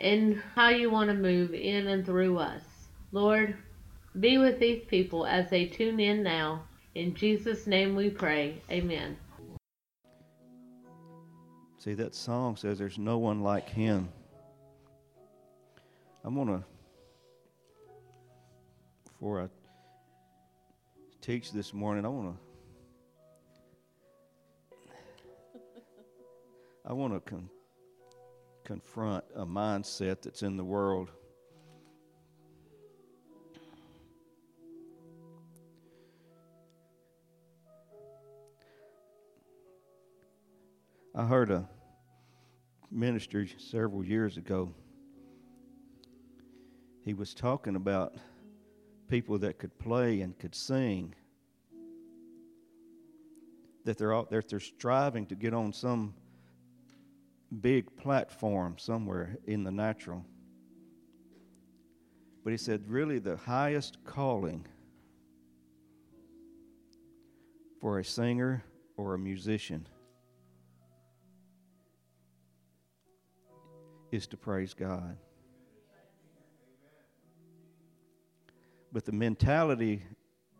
and how you want to move in and through us. Lord, be with these people as they tune in now. In Jesus' name we pray. Amen. See, that song says there's no one like him. I'm going to, before I teach this morning, I want to. I want to con- confront a mindset that's in the world. I heard a minister several years ago. He was talking about people that could play and could sing. That they're out there, they're striving to get on some big platform somewhere in the natural. But he said, really, the highest calling for a singer or a musician is to praise God. But the mentality,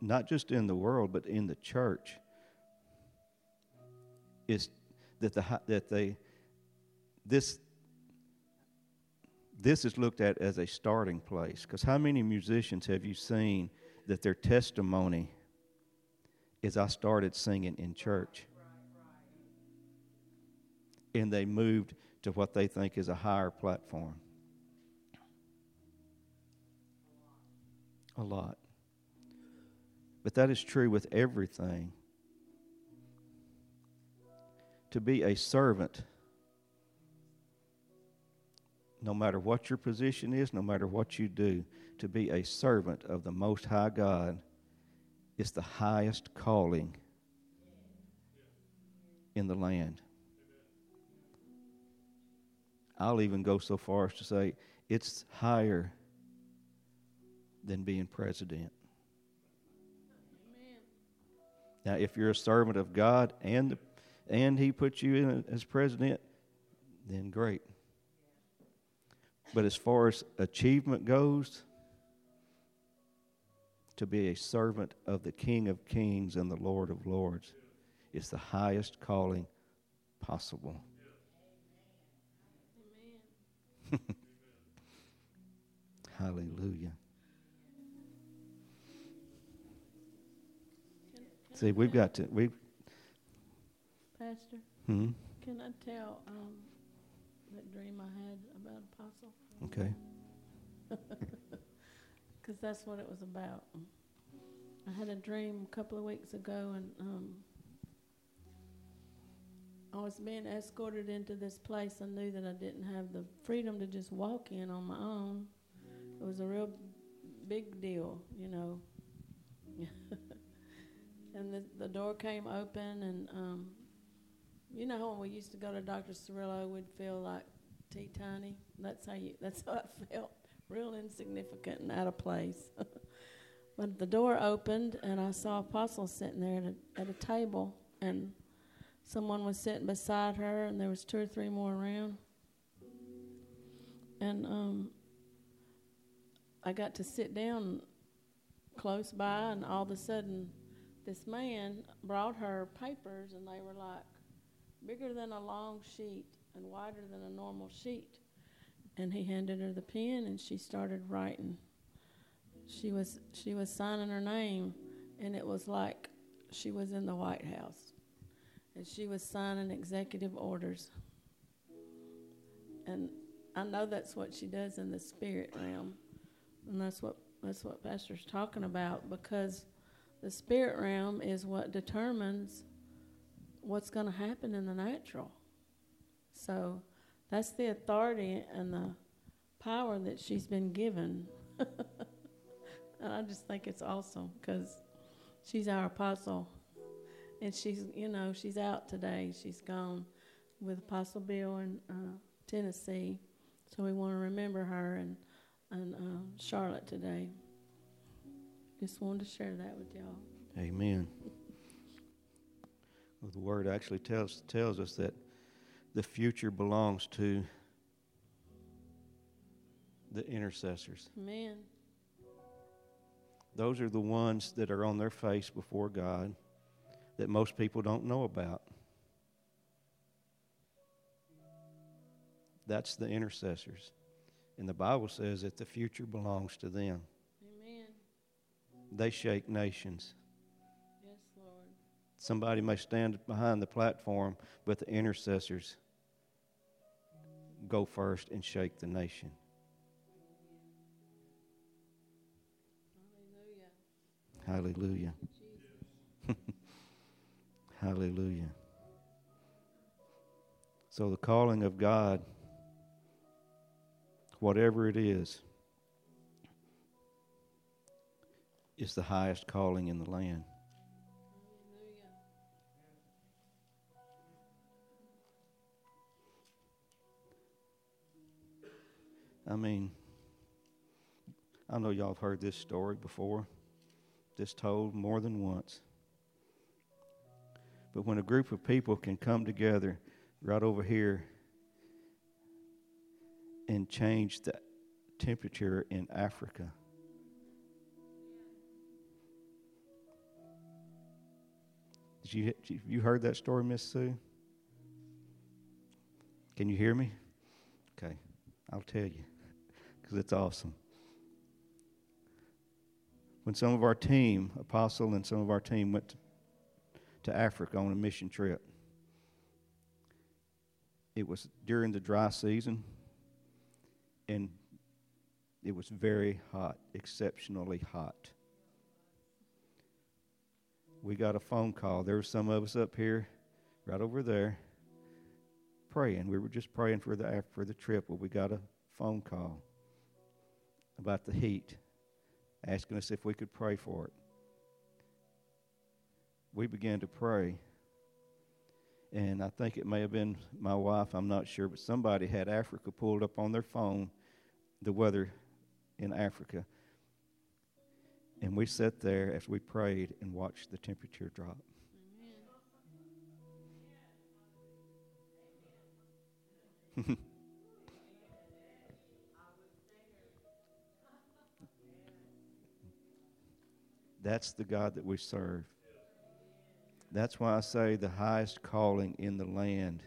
not just in the world, but in the church, is that the that they this this is looked at as a starting place. Because how many musicians have you seen that their testimony is I started singing in church? And they moved to what they think is a higher platform. A lot. But that is true with everything. To be a servant no matter what your position is, no matter what you do, to be a servant of the Most High God is the highest calling in the land. I'll even go so far as to say it's higher than being president. Now, if you're a servant of God and, and He puts you in as president, then great. But as far as achievement goes, to be a servant of the King of Kings and the Lord of Lords is the highest calling possible. Hallelujah. See, we've got to we. Pastor. Hmm. Can I tell um, that dream I had about Apostle? Okay. Because that's what it was about. I had a dream a couple of weeks ago, and um, I was being escorted into this place. I knew that I didn't have the freedom to just walk in on my own. It was a real big deal, you know. and the, the door came open, and um, you know when we used to go to Dr. Cerullo, we'd feel like tea tiny. That's how you. That's how I felt, real insignificant and out of place. but the door opened, and I saw Apostle sitting there at a, at a table, and someone was sitting beside her, and there was two or three more around. And um, I got to sit down close by, and all of a sudden, this man brought her papers, and they were like bigger than a long sheet and wider than a normal sheet. And he handed her the pen, and she started writing. She was she was signing her name, and it was like she was in the White House, and she was signing executive orders. And I know that's what she does in the spirit realm, and that's what that's what Pastor's talking about because the spirit realm is what determines what's going to happen in the natural. So that's the authority and the power that she's been given. and I just think it's awesome because she's our apostle. And she's, you know, she's out today. She's gone with Apostle Bill in uh, Tennessee. So we want to remember her and, and uh, Charlotte today. Just wanted to share that with y'all. Amen. Well, the word actually tells tells us that the future belongs to the intercessors. Amen. Those are the ones that are on their face before God that most people don't know about. That's the intercessors. And the Bible says that the future belongs to them. Amen. They shake nations. Yes, Lord. Somebody may stand behind the platform, but the intercessors go first and shake the nation. Hallelujah. Hallelujah. So, the calling of God, whatever it is, is the highest calling in the land. I mean, I know y'all have heard this story before, this told more than once. But when a group of people can come together right over here and change the temperature in Africa, did you you heard that story, Miss Sue? Can you hear me? Okay, I'll tell you because it's awesome. When some of our team, Apostle and some of our team, went to, Africa on a mission trip, it was during the dry season, and it was very hot, exceptionally hot. We got a phone call. There were some of us up here, right over there, praying. We were just praying for the for the trip. Well, we got a phone call about the heat, asking us if we could pray for it. We began to pray, and I think it may have been my wife, I'm not sure, but somebody had Africa pulled up on their phone, the weather in Africa. And we sat there as we prayed and watched the temperature drop. That's the God that we serve. That's why I say the highest calling in the land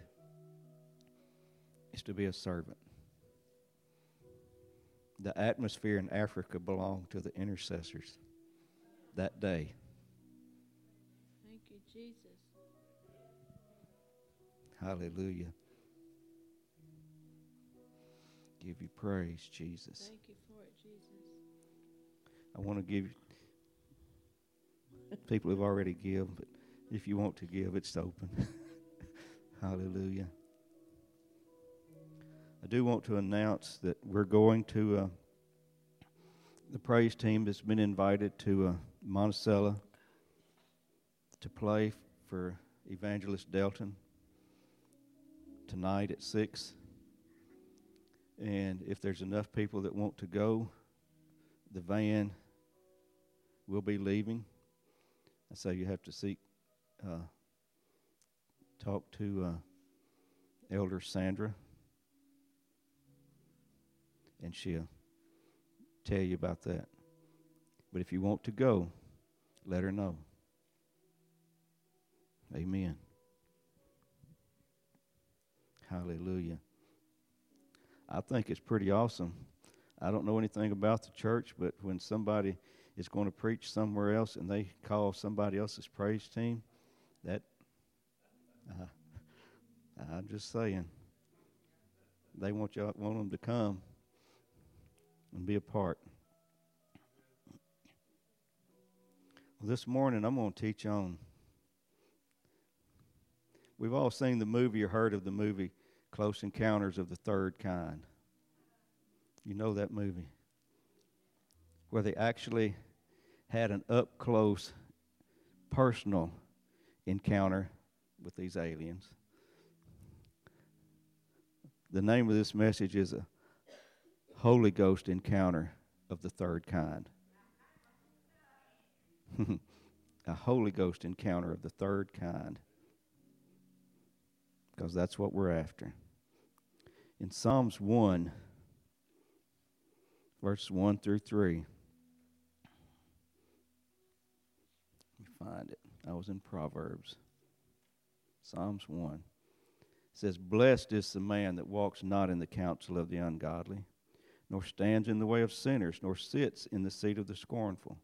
is to be a servant. The atmosphere in Africa belonged to the intercessors that day. Thank you, Jesus. Hallelujah. Give you praise, Jesus. Thank you for it, Jesus. I want to give people have already given, but if you want to give, it's open. Hallelujah. I do want to announce that we're going to uh, the praise team has been invited to uh, Monticello to play for Evangelist Delton tonight at six. And if there's enough people that want to go, the van will be leaving. So you have to seek, uh, talk to uh, Elder Sandra, and she'll tell you about that. But if you want to go, let her know. Amen. Hallelujah. I think it's pretty awesome. I don't know anything about the church, but when somebody is going to preach somewhere else and they call somebody else's praise team, that uh, I'm just saying they want you want them to come and be a part. Well, this morning I'm going to teach on. We've all seen the movie or heard of the movie Close Encounters of the Third Kind. You know that movie where they actually had an up close, personal encounter with these aliens. The name of this message is a Holy Ghost encounter of the third kind. a Holy Ghost encounter of the third kind. Because that's what we're after. In Psalms 1, verses 1 through 3, find it. I was in Proverbs. Psalms 1. It says, Blessed is the man that walks not in the counsel of the ungodly, nor stands in the way of sinners, nor sits in the seat of the scornful.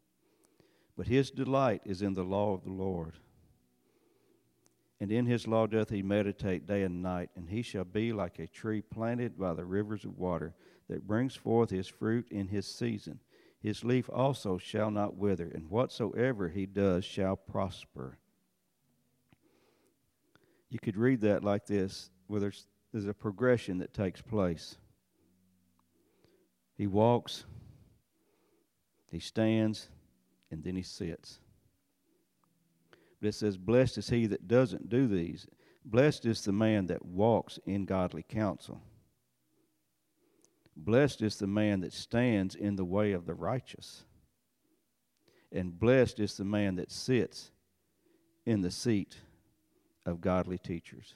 But his delight is in the law of the Lord. And in his law doth he meditate day and night, and he shall be like a tree planted by the rivers of water, that brings forth his fruit in his season his leaf also shall not wither, and whatsoever he does shall prosper. You could read that like this, where there's, there's a progression that takes place. He walks, he stands, and then he sits. But it says, Blessed is he that doesn't do these. Blessed is the man that walks in godly counsel. Blessed is the man that stands in the way of the righteous. And blessed is the man that sits in the seat of godly teachers.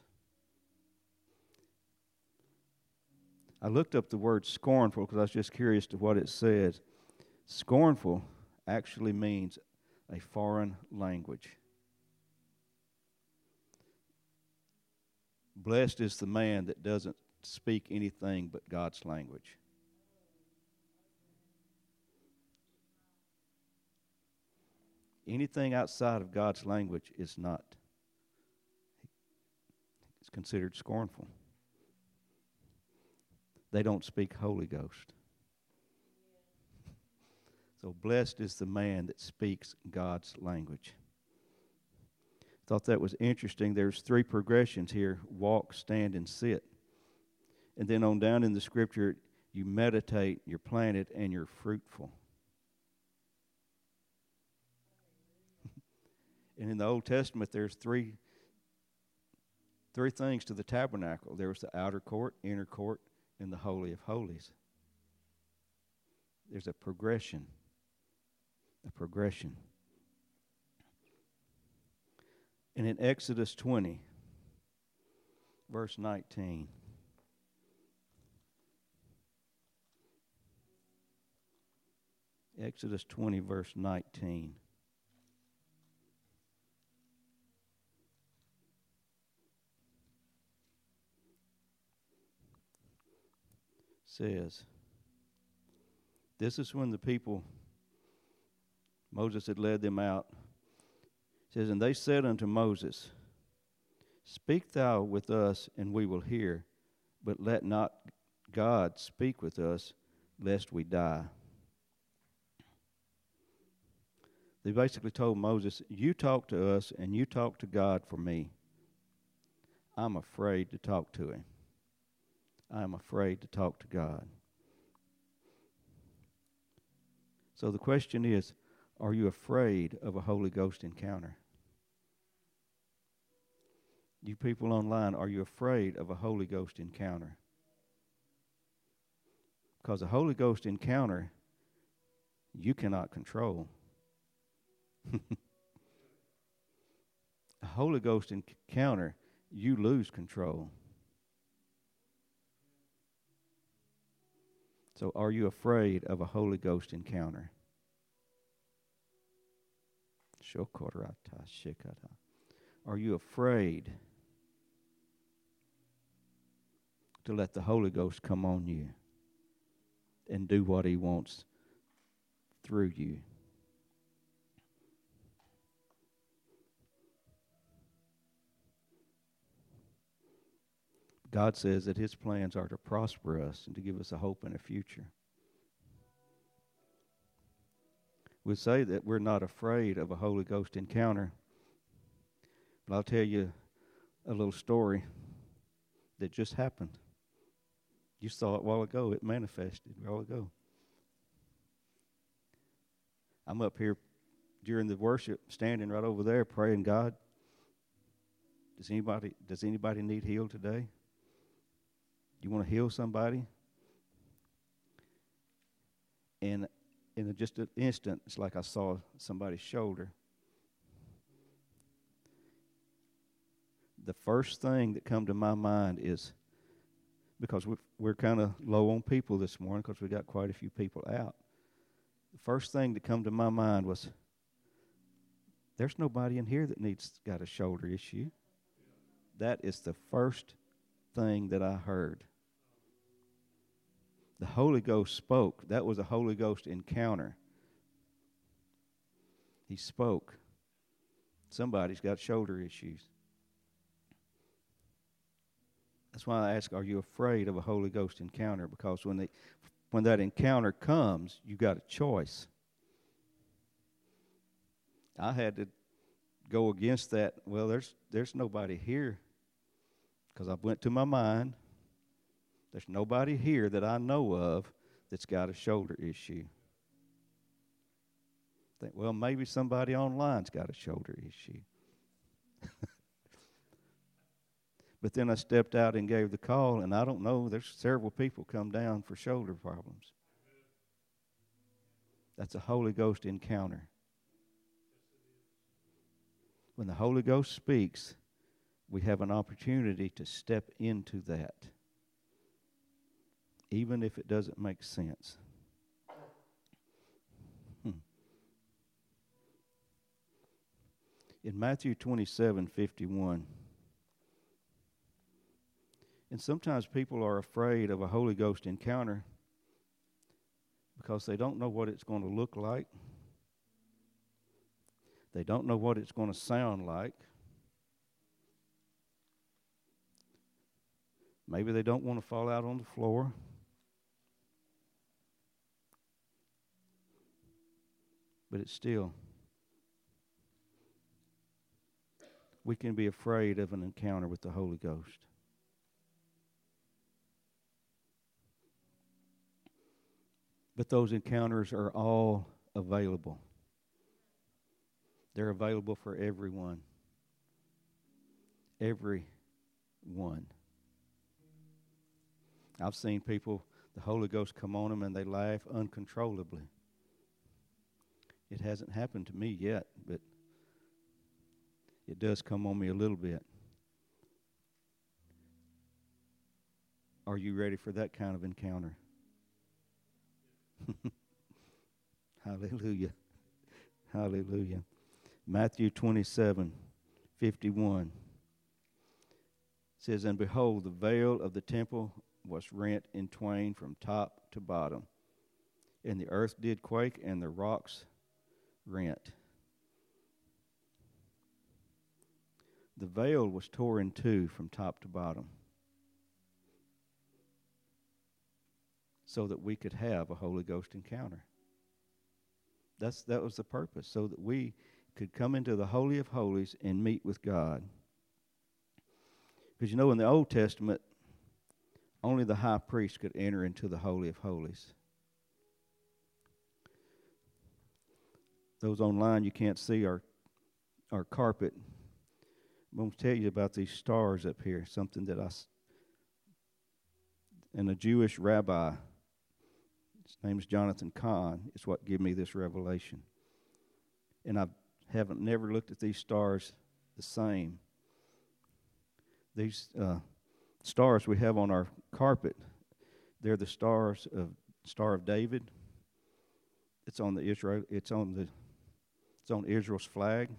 I looked up the word scornful because I was just curious to what it says. Scornful actually means a foreign language. Blessed is the man that doesn't speak anything but God's language. Anything outside of God's language is not. It's considered scornful. They don't speak Holy Ghost. So blessed is the man that speaks God's language. Thought that was interesting. There's three progressions here walk, stand, and sit. And then on down in the scripture, you meditate, you're planted, and you're fruitful. and in the Old Testament, there's three three things to the tabernacle. There was the outer court, inner court, and the holy of holies. There's a progression. A progression. And in Exodus 20, verse 19. Exodus 20, verse 19. says, This is when the people, Moses had led them out. It says, And they said unto Moses, Speak thou with us, and we will hear, but let not God speak with us, lest we die. They basically told Moses, You talk to us and you talk to God for me. I'm afraid to talk to him. I'm afraid to talk to God. So the question is are you afraid of a Holy Ghost encounter? You people online, are you afraid of a Holy Ghost encounter? Because a Holy Ghost encounter you cannot control. a Holy Ghost encounter, you lose control. So, are you afraid of a Holy Ghost encounter? Are you afraid to let the Holy Ghost come on you and do what He wants through you? God says that His plans are to prosper us and to give us a hope and a future. We say that we're not afraid of a Holy Ghost encounter, but I'll tell you a little story that just happened You saw it a while ago. It manifested a while ago. I'm up here during the worship, standing right over there, praying, God, does anybody does anybody need healed today? You want to heal somebody? And in just an instant, it's like I saw somebody's shoulder. The first thing that come to my mind is because we're, we're kind of low on people this morning because we got quite a few people out. The first thing that come to my mind was there's nobody in here that needs got a shoulder issue. That is the first thing that I heard. The Holy Ghost spoke. That was a Holy Ghost encounter. He spoke. Somebody's got shoulder issues. That's why I ask, are you afraid of a Holy Ghost encounter? Because when, they, when that encounter comes, you got a choice. I had to go against that. Well, there's there's nobody here because I went to my mind. There's nobody here that I know of that's got a shoulder issue. Think, well, maybe somebody online's got a shoulder issue. but then I stepped out and gave the call, and I don't know. There's several people come down for shoulder problems. That's a Holy Ghost encounter. When the Holy Ghost speaks, we have an opportunity to step into that, even if it doesn't make sense. Hmm. In Matthew 27 51, and sometimes people are afraid of a Holy Ghost encounter because they don't know what it's going to look like. They don't know what it's going to sound like. Maybe they don't want to fall out on the floor. But it's still, we can be afraid of an encounter with the Holy Ghost. But those encounters are all available. They're available for everyone. Everyone. I've seen people, the Holy Ghost come on them and they laugh uncontrollably. It hasn't happened to me yet, but it does come on me a little bit. Are you ready for that kind of encounter? Hallelujah. Hallelujah. Matthew 27 51 says, And behold, the veil of the temple was rent in twain from top to bottom, and the earth did quake, and the rocks rent. The veil was torn in two from top to bottom so that we could have a Holy Ghost encounter. That's, that was the purpose, so that we could come into the Holy of Holies and meet with God. Because you know, in the Old Testament, only the high priest could enter into the Holy of Holies. Those online you can't see our our carpet. I'm going to tell you about these stars up here. Something that I and a Jewish rabbi. His name is Jonathan Cahn, Is what gave me this revelation. And I haven't never looked at these stars the same. These uh, stars we have on our carpet, they're the stars of Star of David. It's on the Israel. It's on the. It's on Israel's flag.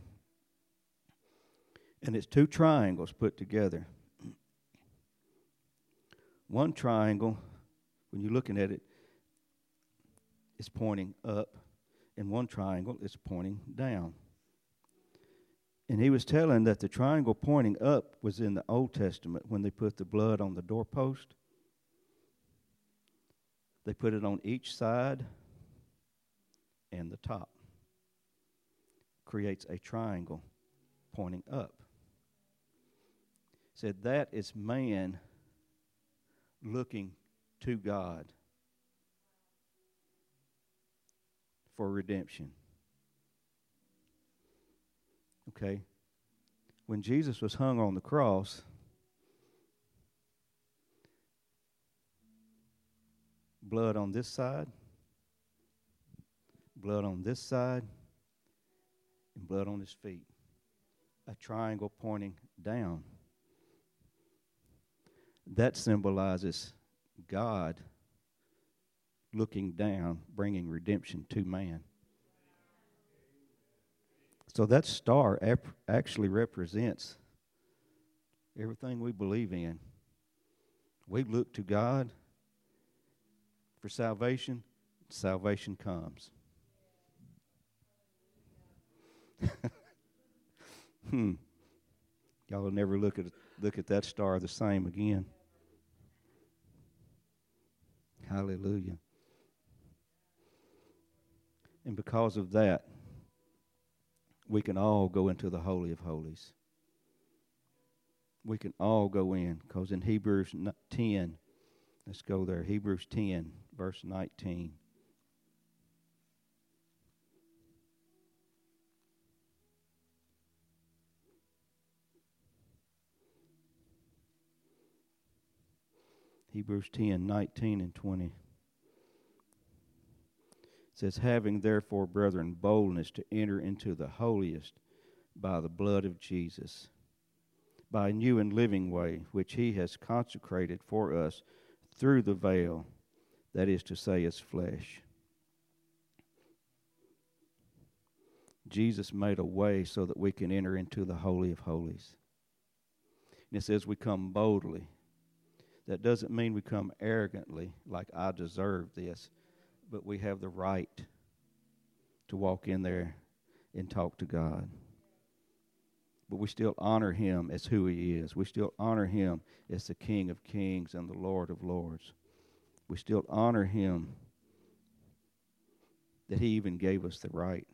And it's two triangles put together. One triangle, when you're looking at it, is pointing up, and one triangle is pointing down. And he was telling that the triangle pointing up was in the Old Testament when they put the blood on the doorpost. They put it on each side and the top. Creates a triangle pointing up. Said that is man looking to God for redemption. Okay? When Jesus was hung on the cross, blood on this side, blood on this side, and blood on his feet. A triangle pointing down. That symbolizes God looking down, bringing redemption to man. So that star ap- actually represents everything we believe in. We look to God for salvation, salvation comes. hmm. Y'all will never look at look at that star the same again. Hallelujah. And because of that, we can all go into the Holy of Holies. We can all go in because in Hebrews 10, let's go there. Hebrews 10, verse 19. Hebrews 10, 19 and 20 says, Having therefore, brethren, boldness to enter into the holiest by the blood of Jesus, by a new and living way, which he has consecrated for us through the veil, that is to say, his flesh. Jesus made a way so that we can enter into the Holy of Holies. And it says we come boldly. That doesn't mean we come arrogantly, like I deserve this but we have the right to walk in there and talk to God. But we still honor him as who he is. We still honor him as the King of kings and the Lord of lords. We still honor him that he even gave us the right.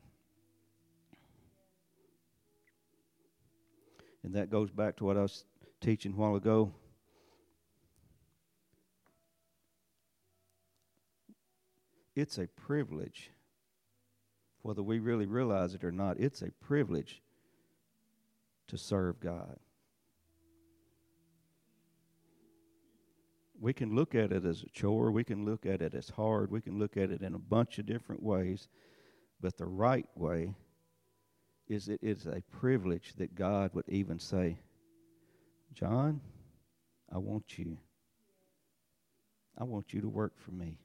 And that goes back to what I was teaching a while ago. It's a privilege, whether we really realize it or not, it's a privilege to serve God. We can look at it as a chore, we can look at it as hard, we can look at it in a bunch of different ways, but the right way is it is a privilege that God would even say, John, I want you. I want you to work for me.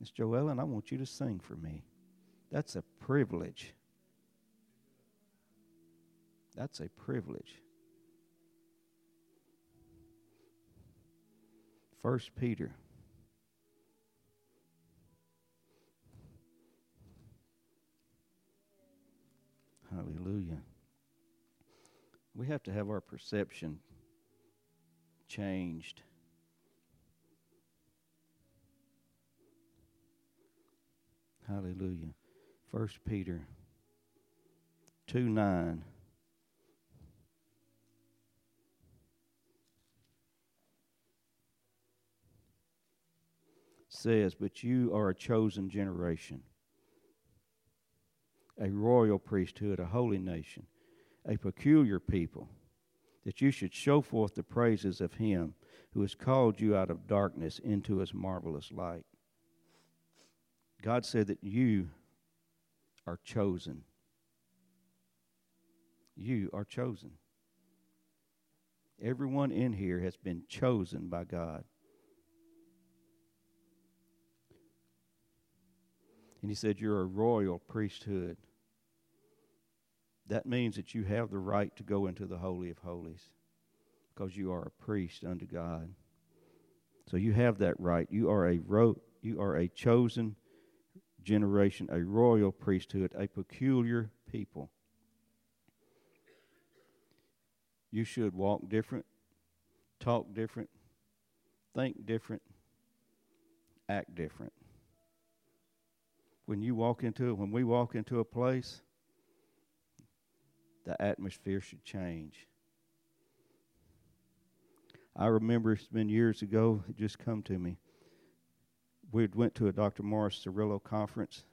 Miss Joellen, I want you to sing for me. That's a privilege. That's a privilege. First Peter. Hallelujah. We have to have our perception changed. Hallelujah. First Peter 2 9. says, But you are a chosen generation, a royal priesthood, a holy nation, a peculiar people, that you should show forth the praises of him who has called you out of darkness into his marvelous light. God said that you are chosen. You are chosen. Everyone in here has been chosen by God. And he said, You're a royal priesthood. That means that you have the right to go into the Holy of Holies because you are a priest unto God. So you have that right. You are a ro- you are a chosen generation, a royal priesthood, a peculiar people. You should walk different, talk different, think different, act different. When you walk into it, when we walk into a place, the atmosphere should change. I remember it's been years ago, it just come to me. We went to a Dr. Morris Cerullo conference.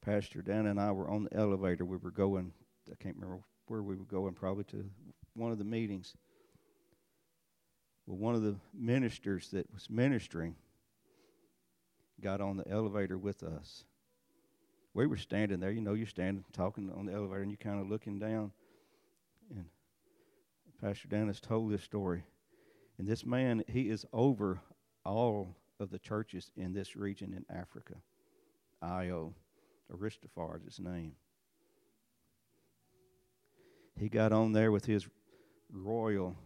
Pastor Dan and I were on the elevator. We were going, I can't remember where we were going, probably to one of the meetings. Well, one of the ministers that was ministering got on the elevator with us. We were standing there, you know, you're standing talking on the elevator and you're kind of looking down. And Pastor Dan has told this story. And this man, he is over all of the churches in this region in Africa. Io, Aristophar is his name. He got on there with his royal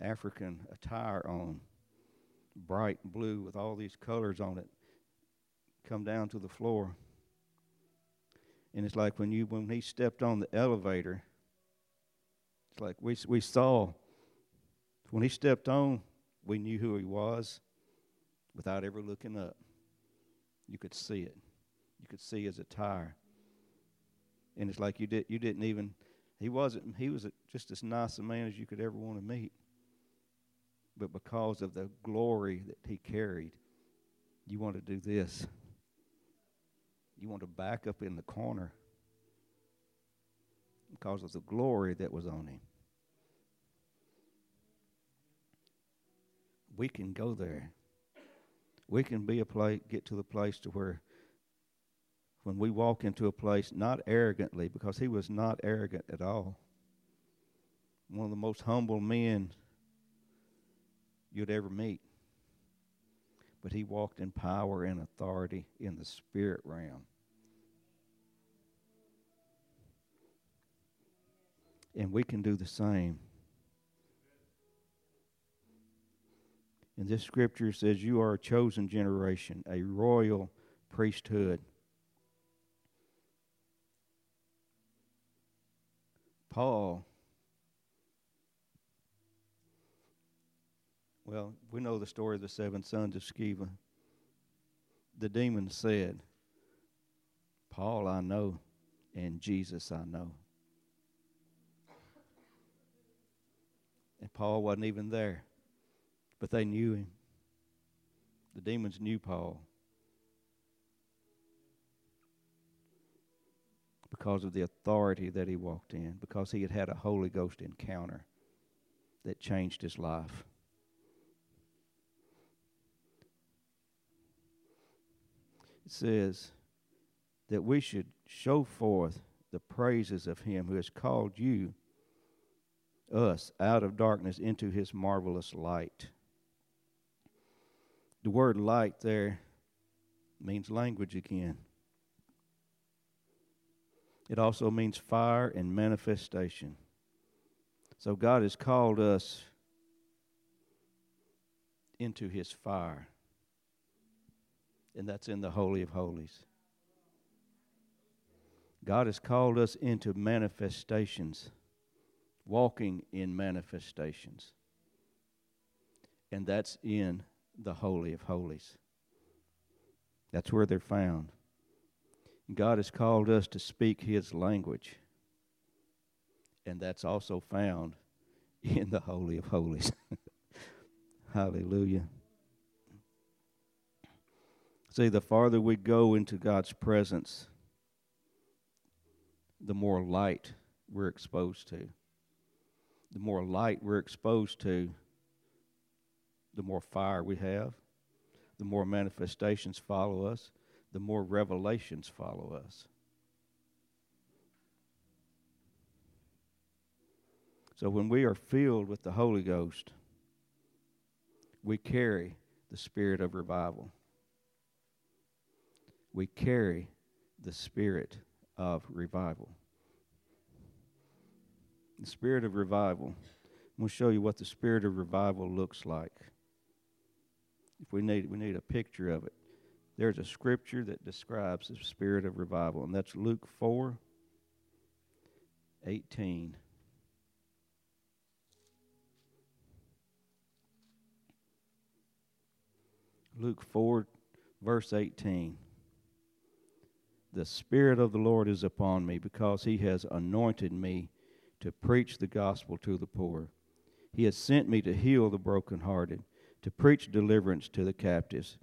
African attire on, bright blue with all these colors on it, come down to the floor. And it's like when you when he stepped on the elevator, it's like we we saw when he stepped on, we knew who he was without ever looking up. You could see it. You could see his attire. And it's like you did you didn't even he wasn't he was just as nice a man as you could ever want to meet but because of the glory that he carried, you want to do this. You want to back up in the corner because of the glory that was on him. We can go there. We can be a place, get to the place to where when we walk into a place, not arrogantly, because he was not arrogant at all. One of the most humble men you'd ever meet. But he walked in power and authority in the spirit realm. And we can do the same. And this scripture says, You are a chosen generation, a royal priesthood. Paul Well, we know the story of the seven sons of Sceva. The demon said, Paul I know, and Jesus I know. And Paul wasn't even there, but they knew him. The demons knew Paul because of the authority that he walked in, because he had had a Holy Ghost encounter that changed his life. It says that we should show forth the praises of him who has called you, us, out of darkness into his marvelous light. The word light there means language again. It also means fire and manifestation. So God has called us into his fire and that's in the Holy of Holies. God has called us into manifestations, walking in manifestations. And that's in the Holy of Holies. That's where they're found. God has called us to speak His language. And that's also found in the Holy of Holies. Hallelujah. See, the farther we go into God's presence, the more light we're exposed to. The more light we're exposed to, the more fire we have, the more manifestations follow us, the more revelations follow us. So when we are filled with the Holy Ghost, we carry the spirit of revival we carry the spirit of revival. The spirit of revival. I'm going to show you what the spirit of revival looks like. If we need, we need a picture of it. There's a scripture that describes the spirit of revival, and that's Luke 4 18. Luke 4, verse 18. The Spirit of the Lord is upon me because he has anointed me to preach the gospel to the poor. He has sent me to heal the brokenhearted, to preach deliverance to the captives,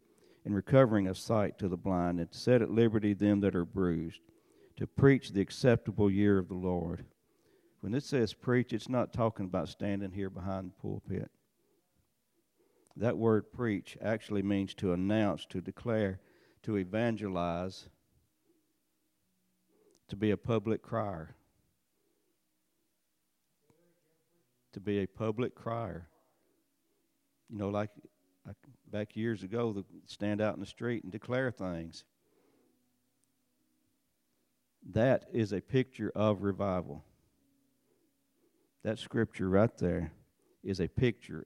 and recovering of sight to the blind, and to set at liberty them that are bruised, to preach the acceptable year of the Lord. When it says preach, it's not talking about standing here behind the pulpit. That word preach actually means to announce, to declare, to evangelize, to be a public crier. To be a public crier. You know, like, back years ago, the stand out in the street and declare things. That is a picture of revival. That scripture right there is a picture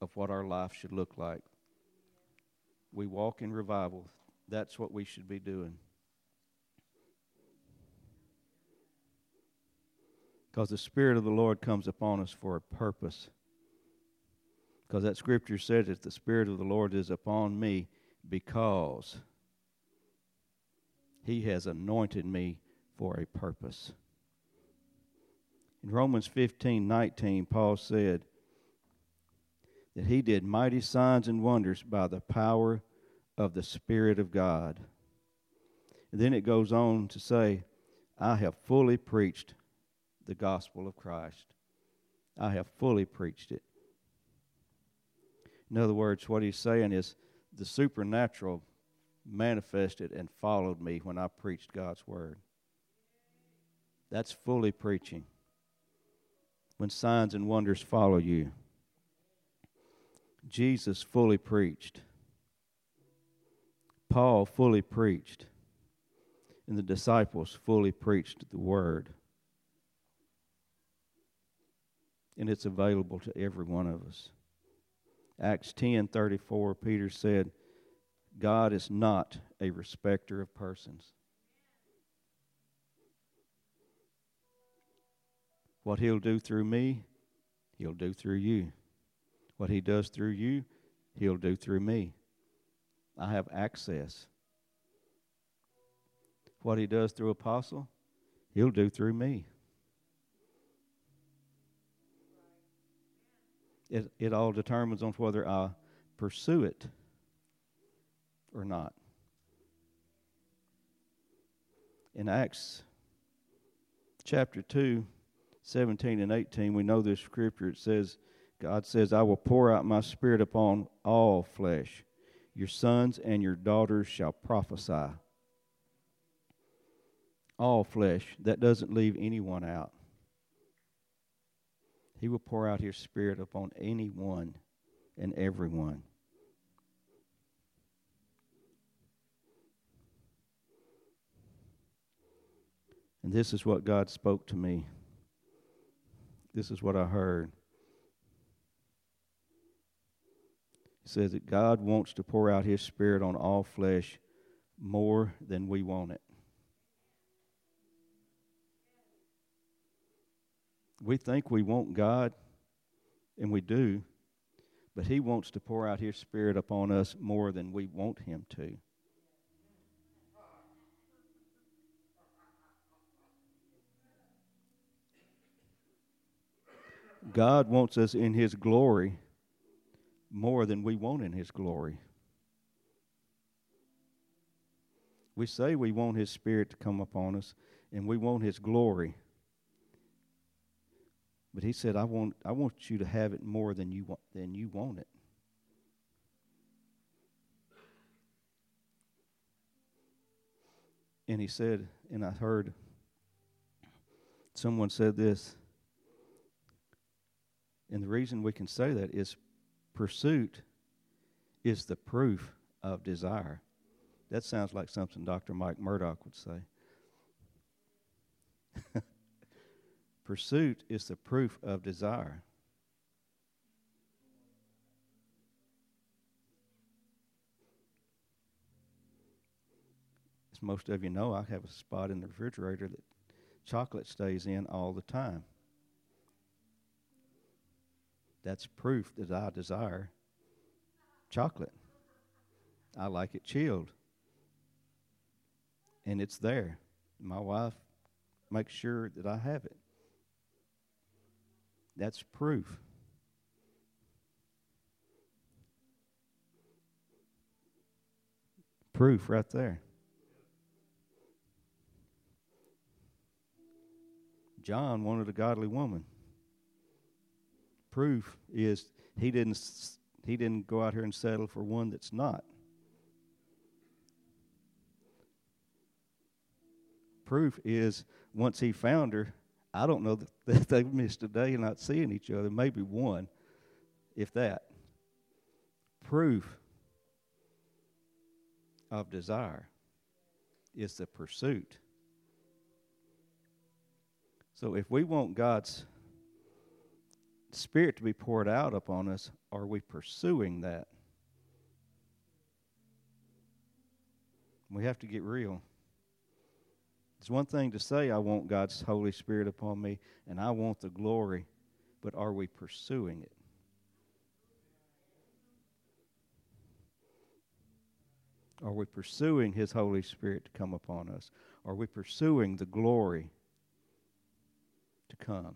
of what our life should look like. We walk in revival. That's what we should be doing. Because the Spirit of the Lord comes upon us for a purpose. Because that scripture says that the Spirit of the Lord is upon me because He has anointed me for a purpose. In Romans 15 19, Paul said that he did mighty signs and wonders by the power of the Spirit of God. And then it goes on to say, I have fully preached the gospel of Christ. I have fully preached it. In other words, what he's saying is the supernatural manifested and followed me when I preached God's word. That's fully preaching. When signs and wonders follow you. Jesus fully preached. Paul fully preached. And the disciples fully preached the word. And it's available to every one of us. Acts 10:34 Peter said, God is not a respecter of persons. What he'll do through me, he'll do through you. What he does through you, he'll do through me. I have access. What he does through apostle, he'll do through me. It, it all determines on whether I pursue it or not. In Acts chapter 2, 17 and 18, we know this scripture. It says, God says, I will pour out my spirit upon all flesh. Your sons and your daughters shall prophesy. All flesh. That doesn't leave anyone out. He will pour out his spirit upon anyone and everyone. And this is what God spoke to me. This is what I heard. He says that God wants to pour out His Spirit on all flesh more than we want it. We think we want God, and we do, but He wants to pour out His Spirit upon us more than we want Him to. God wants us in His glory more than we want in His glory. We say we want His Spirit to come upon us and we want His glory. But He said, I want, I want you to have it more than you want, than you want it. And He said, and I heard someone said this, and the reason we can say that is pursuit is the proof of desire. That sounds like something Dr. Mike Murdock would say. pursuit is the proof of desire. As most of you know, I have a spot in the refrigerator that chocolate stays in all the time. That's proof that I desire chocolate. I like it chilled. And it's there. My wife makes sure that I have it. That's proof. Proof right there. John wanted a godly woman. Proof is he didn't he didn't go out here and settle for one that's not. Proof is once he found her, I don't know that they've missed a day not seeing each other, maybe one, if that. Proof of desire is the pursuit. So if we want God's Spirit to be poured out upon us, are we pursuing that? We have to get real. It's one thing to say, I want God's Holy Spirit upon me and I want the glory, but are we pursuing it? Are we pursuing His Holy Spirit to come upon us? Are we pursuing the glory to come?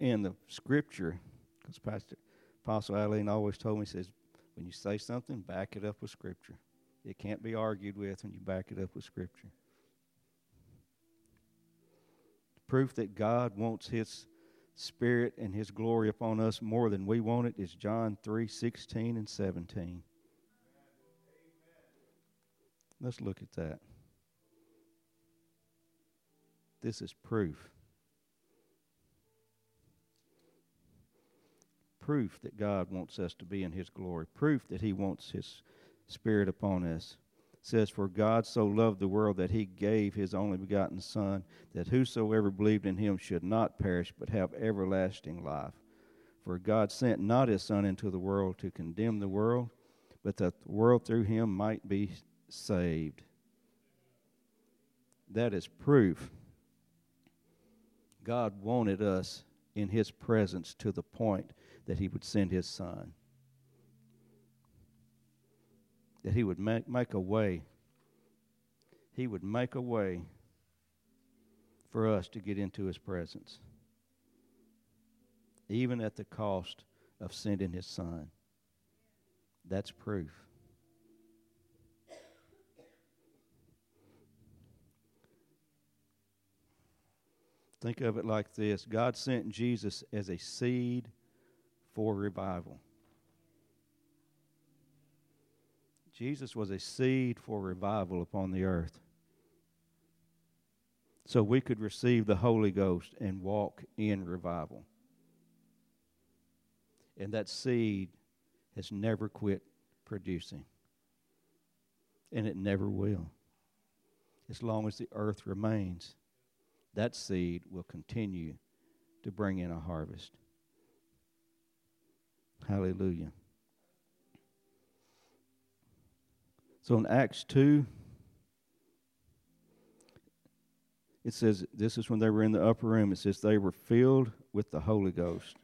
In the scripture, because Pastor Apostle Eileen always told me, says, when you say something, back it up with scripture. It can't be argued with when you back it up with scripture. Proof that God wants his Spirit and His glory upon us more than we want it is John 3 16 and 17. Let's look at that. This is proof. Proof that God wants us to be in His glory. Proof that He wants His Spirit upon us says, For God so loved the world that he gave his only begotten Son, that whosoever believed in him should not perish, but have everlasting life. For God sent not his Son into the world to condemn the world, but that the world through him might be saved. That is proof. God wanted us in his presence to the point that he would send his Son that He would make, make a way. He would make a way for us to get into His presence, even at the cost of sending His Son. That's proof. Think of it like this God sent Jesus as a seed for revival. Jesus was a seed for revival upon the earth. So we could receive the Holy Ghost and walk in revival. And that seed has never quit producing. And it never will. As long as the earth remains, that seed will continue to bring in a harvest. Hallelujah. So in Acts 2, it says, this is when they were in the upper room. It says they were filled with the Holy Ghost.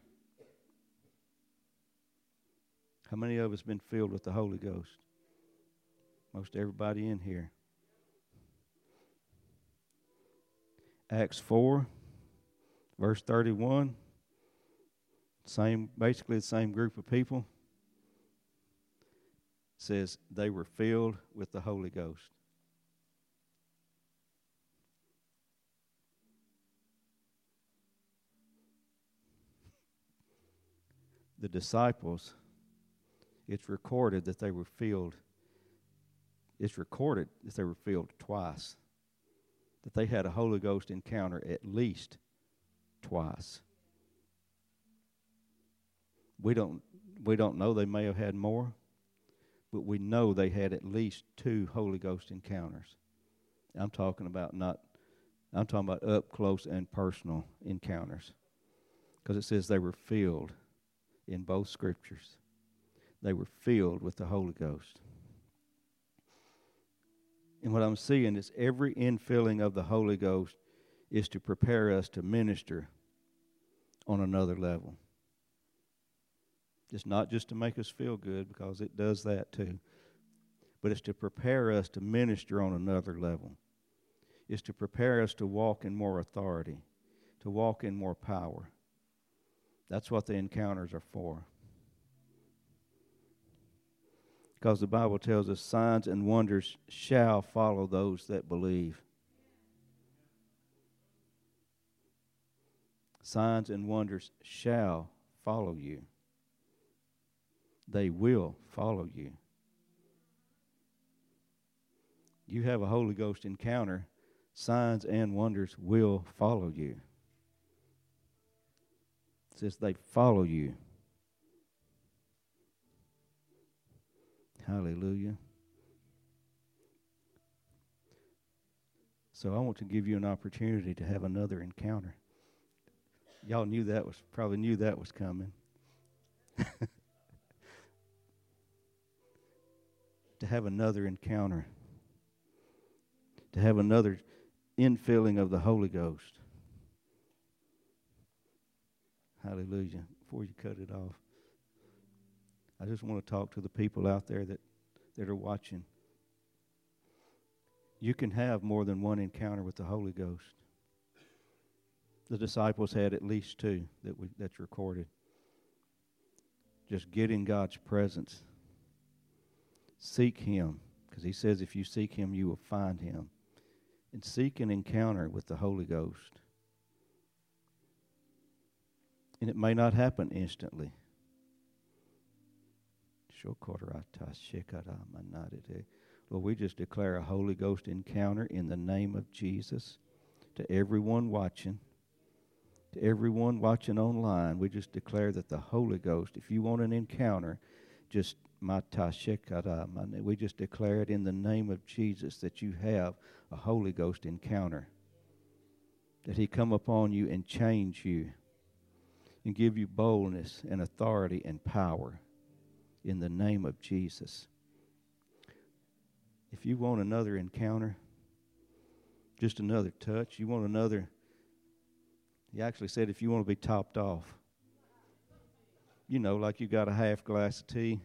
How many of us been filled with the Holy Ghost? Most everybody in here. Acts 4, verse 31. Same, basically the same group of people says they were filled with the Holy Ghost. The disciples, it's recorded that they were filled. It's recorded that they were filled twice. That they had a Holy Ghost encounter at least twice. We don't we don't know they may have had more but we know they had at least two Holy Ghost encounters. I'm talking about not, I'm talking about up close and personal encounters. Because it says they were filled in both scriptures. They were filled with the Holy Ghost. And what I'm seeing is every infilling of the Holy Ghost is to prepare us to minister on another level. It's not just to make us feel good, because it does that too, but it's to prepare us to minister on another level. It's to prepare us to walk in more authority, to walk in more power, That's what the encounters are for. Because the Bible tells us signs and wonders shall follow those that believe. Signs and wonders shall follow you. They will follow you. You have a Holy Ghost encounter, signs and wonders will follow you. It says they follow you. Hallelujah. So I want to give you an opportunity to have another encounter. Y'all knew that was probably knew that was coming. to have another encounter. To have another infilling of the Holy Ghost. Hallelujah. Before you cut it off. I just want to talk to the people out there that, that are watching. You can have more than one encounter with the Holy Ghost. The disciples had at least two that we, that's recorded. Just get in God's presence. Seek Him, because He says if you seek Him, you will find Him. And seek an encounter with the Holy Ghost. And it may not happen instantly. Lord, we just declare a Holy Ghost encounter in the name of Jesus to everyone watching. To everyone watching online, we just declare that the Holy Ghost, if you want an encounter, just we just declare it in the name of Jesus that you have a Holy Ghost encounter. That He come upon you and change you and give you boldness and authority and power in the name of Jesus. If you want another encounter, just another touch, you want another, he actually said if you want to be topped off, you know, like you got a half glass of tea,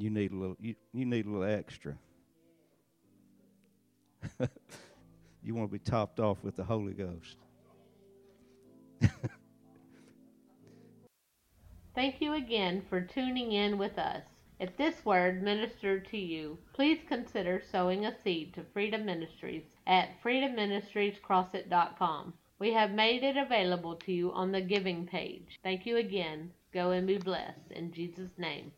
you need a little, you, you need a little extra. you want to be topped off with the Holy Ghost. Thank you again for tuning in with us. If this word ministered to you, please consider sowing a seed to Freedom Ministries at freedomministriescrossit.com. We have made it available to you on the giving page. Thank you again. Go and be blessed. In Jesus' name.